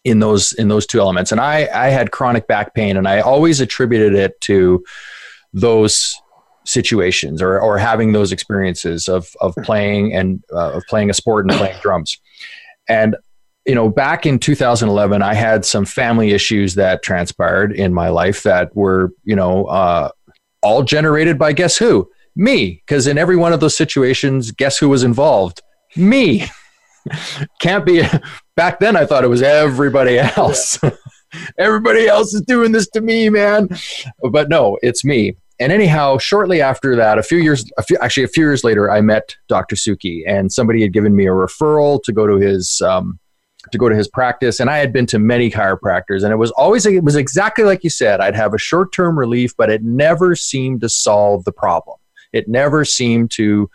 in those in those two elements and i i had chronic back pain and i always attributed it to those situations or, or having those experiences of, of playing and uh, of playing a sport and playing drums. And, you know, back in 2011, I had some family issues that transpired in my life that were, you know, uh, all generated by guess who? Me. Because in every one of those situations, guess who was involved? Me. Can't be. Back then, I thought it was everybody else. everybody else is doing this to me, man. But no, it's me and anyhow, shortly after that, a few years, a few, actually a few years later, I met Dr. Sukhi, and somebody had given me a referral to go to his um, to go to his practice. And I had been to many chiropractors, and it was always it was exactly like you said. I'd have a short term relief, but it never seemed to solve the problem. It never seemed to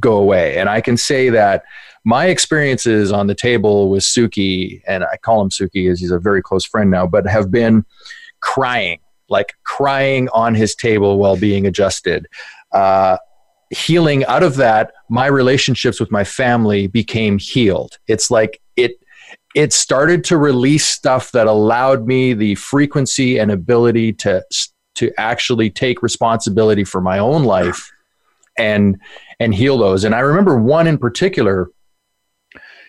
go away. And I can say that my experiences on the table with Sukhi, and I call him Sukhi as he's a very close friend now, but have been crying like crying on his table while being adjusted. Uh, healing out of that, my relationships with my family became healed. It's like it it started to release stuff that allowed me the frequency and ability to to actually take responsibility for my own life and and heal those. And I remember one in particular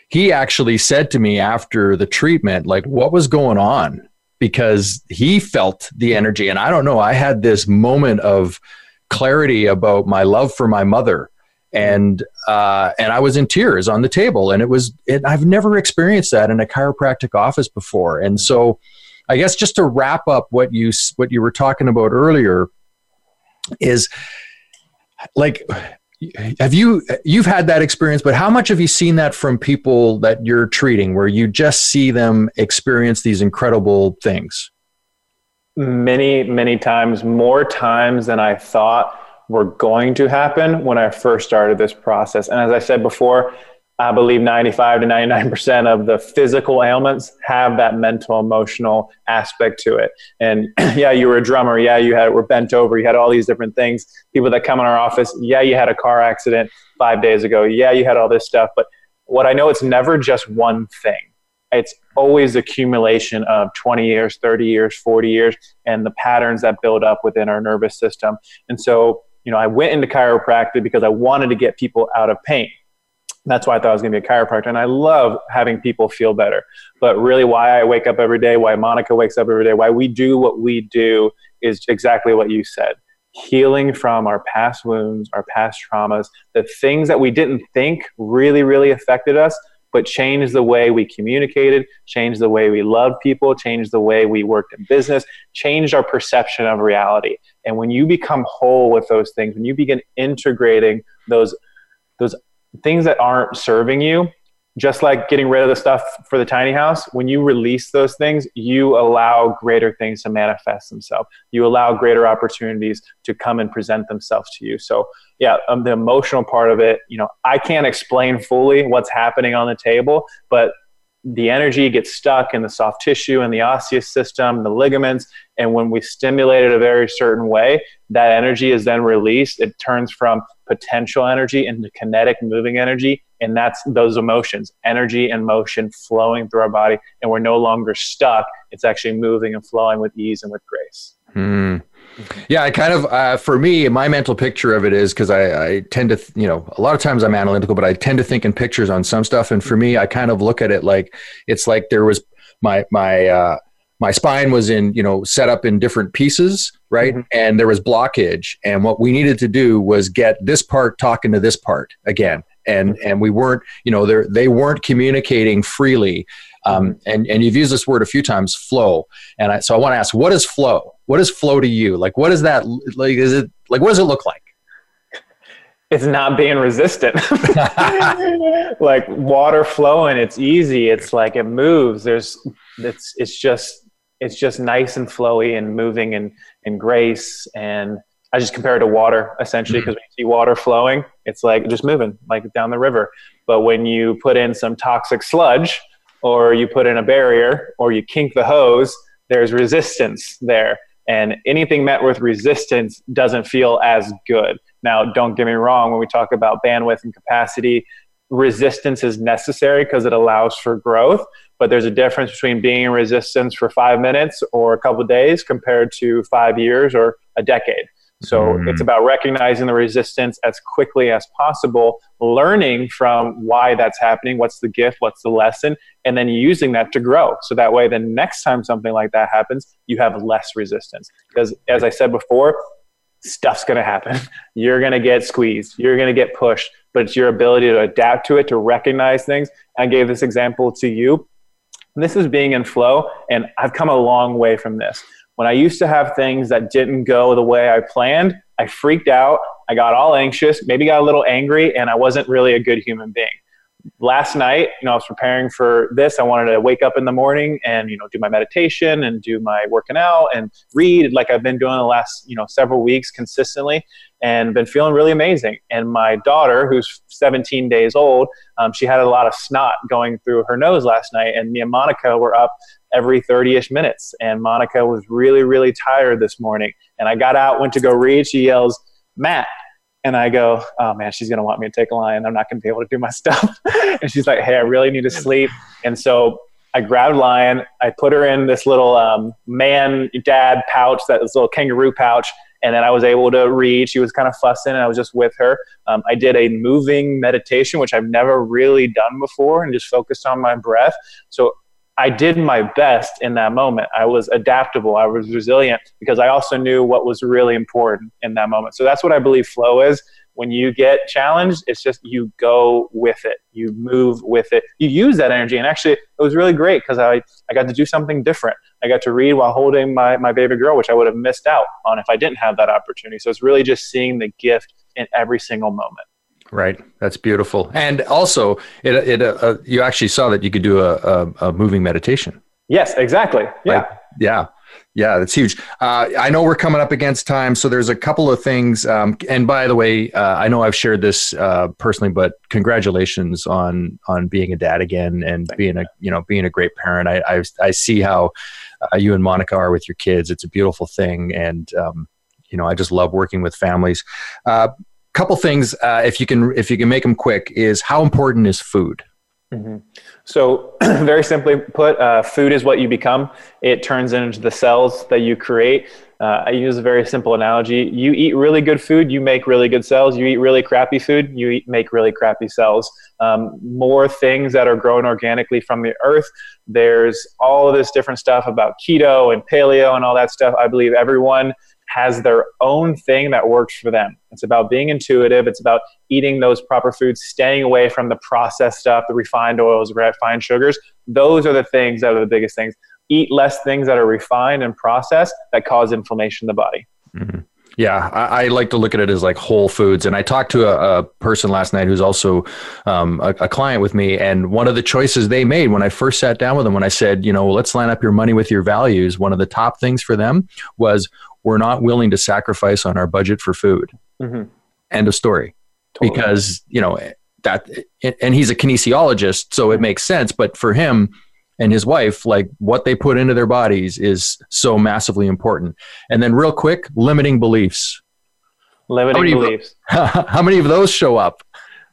he actually said to me after the treatment like what was going on because he felt the energy. And I don't know, I had this moment of clarity about my love for my mother. And uh, and I was in tears on the table, and it was it, I've never experienced that in a chiropractic office before. And so, I guess just to wrap up what you what you were talking about earlier is like have you you've had that experience but how much have you seen that from people that you're treating where you just see them experience these incredible things? Many many times more times than i thought were going to happen when i first started this process. And as i said before I believe 95 to 99% of the physical ailments have that mental, emotional aspect to it. And yeah, you were a drummer. Yeah, you had were bent over. You had all these different things. People that come in our office. Yeah, you had a car accident five days ago. Yeah, you had all this stuff. But what I know, it's never just one thing. It's always accumulation of 20 years, 30 years, 40 years, and the patterns that build up within our nervous system. And so, you know, I went into chiropractic because I wanted to get people out of pain that's why I thought I was going to be a chiropractor. And I love having people feel better. But really, why I wake up every day, why Monica wakes up every day, why we do what we do is exactly what you said healing from our past wounds, our past traumas, the things that we didn't think really, really affected us, but changed the way we communicated, changed the way we loved people, changed the way we worked in business, changed our perception of reality. And when you become whole with those things, when you begin integrating those those things that aren't serving you just like getting rid of the stuff for the tiny house when you release those things you allow greater things to manifest themselves. You allow greater opportunities to come and present themselves to you. So yeah um, the emotional part of it you know i can't explain fully what's happening on the table but the energy gets stuck in the soft tissue and the osseous system, the ligaments. And when we stimulate it a very certain way, that energy is then released. It turns from potential energy into kinetic moving energy. And that's those emotions, energy and motion flowing through our body. And we're no longer stuck. It's actually moving and flowing with ease and with grace. Hmm. Yeah, I kind of, uh, for me, my mental picture of it is because I, I tend to, you know, a lot of times I'm analytical, but I tend to think in pictures on some stuff. And for me, I kind of look at it like it's like there was my, my, uh, my spine was in you know set up in different pieces right mm-hmm. and there was blockage and what we needed to do was get this part talking to this part again and mm-hmm. and we weren't you know they they weren't communicating freely um, mm-hmm. and and you've used this word a few times flow and I, so i want to ask what is flow what is flow to you like what is that like is it like what does it look like it's not being resistant. like water flowing, it's easy. It's like it moves. There's it's it's just it's just nice and flowy and moving and and grace and I just compare it to water essentially because mm-hmm. when you see water flowing, it's like just moving like down the river. But when you put in some toxic sludge or you put in a barrier or you kink the hose, there's resistance there. And anything met with resistance doesn't feel as good. Now, don't get me wrong, when we talk about bandwidth and capacity, resistance is necessary because it allows for growth. But there's a difference between being in resistance for five minutes or a couple days compared to five years or a decade. So mm. it's about recognizing the resistance as quickly as possible, learning from why that's happening, what's the gift, what's the lesson, and then using that to grow. So that way, the next time something like that happens, you have less resistance. Because as I said before, stuff's going to happen. You're going to get squeezed. You're going to get pushed, but it's your ability to adapt to it, to recognize things. I gave this example to you. This is being in flow, and I've come a long way from this. When I used to have things that didn't go the way I planned, I freaked out. I got all anxious, maybe got a little angry, and I wasn't really a good human being last night, you know, I was preparing for this. I wanted to wake up in the morning and, you know, do my meditation and do my working out and read like I've been doing the last, you know, several weeks consistently and been feeling really amazing. And my daughter, who's 17 days old, um, she had a lot of snot going through her nose last night. And me and Monica were up every 30 ish minutes. And Monica was really, really tired this morning. And I got out, went to go read. She yells, Matt, and I go, oh man, she's gonna want me to take a Lion. I'm not gonna be able to do my stuff. and she's like, hey, I really need to sleep. And so I grabbed Lion. I put her in this little um, man dad pouch, that this little kangaroo pouch, and then I was able to read. She was kind of fussing, and I was just with her. Um, I did a moving meditation, which I've never really done before, and just focused on my breath. So I did my best in that moment. I was adaptable. I was resilient because I also knew what was really important in that moment. So that's what I believe flow is. When you get challenged, it's just you go with it. You move with it. You use that energy. And actually, it was really great because I, I got to do something different. I got to read while holding my, my baby girl, which I would have missed out on if I didn't have that opportunity. So it's really just seeing the gift in every single moment. Right. That's beautiful. And also, it, it uh, uh, you actually saw that you could do a, a, a moving meditation. Yes, exactly. Yeah. Right? Yeah. Yeah, that's huge. Uh, I know we're coming up against time, so there's a couple of things. Um, and by the way, uh, I know I've shared this uh, personally, but congratulations on on being a dad again and Thank being a you know being a great parent. I I, I see how uh, you and Monica are with your kids. It's a beautiful thing, and um, you know I just love working with families. Couple things uh, if you can if you can make them quick is how important is food? Mm-hmm. so very simply put uh, food is what you become. It turns into the cells that you create. Uh, i use a very simple analogy. You eat really good food you make really good cells. You eat really crappy food you eat, make really crappy cells. Um, more things that are grown organically from the earth. There's all of this different stuff about keto and paleo and all that stuff. I believe everyone has their own thing that works for them. It's about being intuitive. It's about eating those proper foods, staying away from the processed stuff, the refined oils, refined sugars. Those are the things that are the biggest things. Eat less things that are refined and processed that cause inflammation in the body. Mm-hmm. Yeah, I, I, like to look at it as like whole foods. And I talked to a, a person last night who's also um, a, a, client with me. And one of the choices they made when I first sat down with them, when I said, you know, well, let's line up your money with your values, one of the top things for them was we're not willing to sacrifice on our budget for food. Mm-hmm. End of story. Totally. Because, you know, that, and he's a kinesiologist, so it makes sense. But for him, and his wife, like what they put into their bodies is so massively important. And then, real quick, limiting beliefs. Limiting how beliefs. Of, how many of those show up?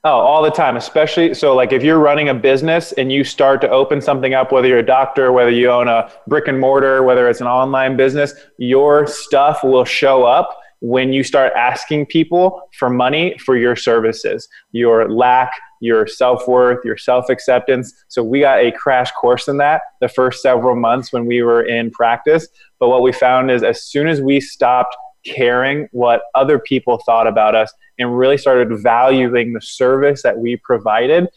Oh, all the time, especially so like if you're running a business and you start to open something up, whether you're a doctor, whether you own a brick and mortar, whether it's an online business, your stuff will show up when you start asking people for money for your services. Your lack your self worth, your self acceptance. So we got a crash course in that the first several months when we were in practice. But what we found is as soon as we stopped caring what other people thought about us and really started valuing the service that we provided,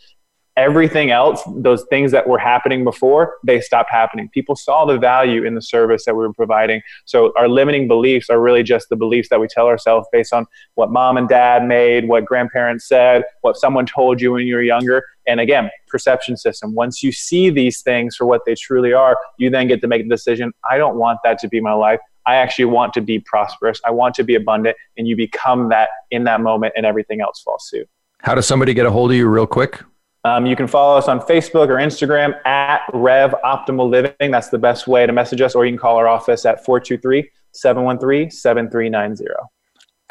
everything else, those things that were happening before, they stopped happening. People saw the value in the service that we were providing. So our limiting beliefs are really just the beliefs that we tell ourselves based on what mom and dad made, what grandparents said, what someone told you when you were younger. And again, perception system. Once you see these things for what they truly are, you then get to make the decision I don't want that to be my life. I actually want to be prosperous. I want to be abundant. And you become that in that moment, and everything else falls suit. How does somebody get a hold of you, real quick? Um, you can follow us on Facebook or Instagram at Rev Optimal Living. That's the best way to message us, or you can call our office at 423 713 7390.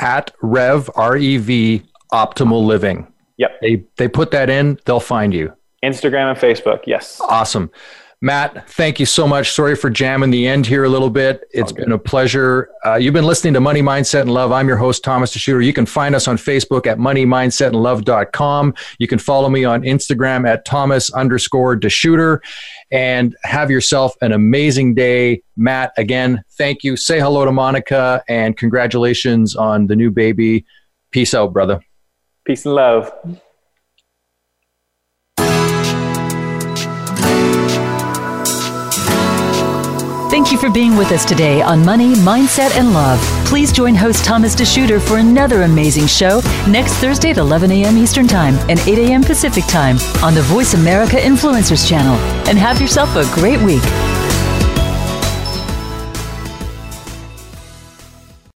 At Rev, R E V, Optimal Living. Yep. They, they put that in, they'll find you. Instagram and Facebook, yes. Awesome. Matt, thank you so much. Sorry for jamming the end here a little bit. It's been a pleasure. Uh, you've been listening to Money, Mindset, and Love. I'm your host, Thomas DeShooter. You can find us on Facebook at moneymindsetandlove.com. You can follow me on Instagram at Thomas underscore DeShooter and have yourself an amazing day. Matt, again, thank you. Say hello to Monica and congratulations on the new baby. Peace out, brother. Peace and love. Thank you for being with us today on Money, Mindset, and Love. Please join host Thomas DeShooter for another amazing show next Thursday at 11 a.m. Eastern Time and 8 a.m. Pacific Time on the Voice America Influencers channel. And have yourself a great week.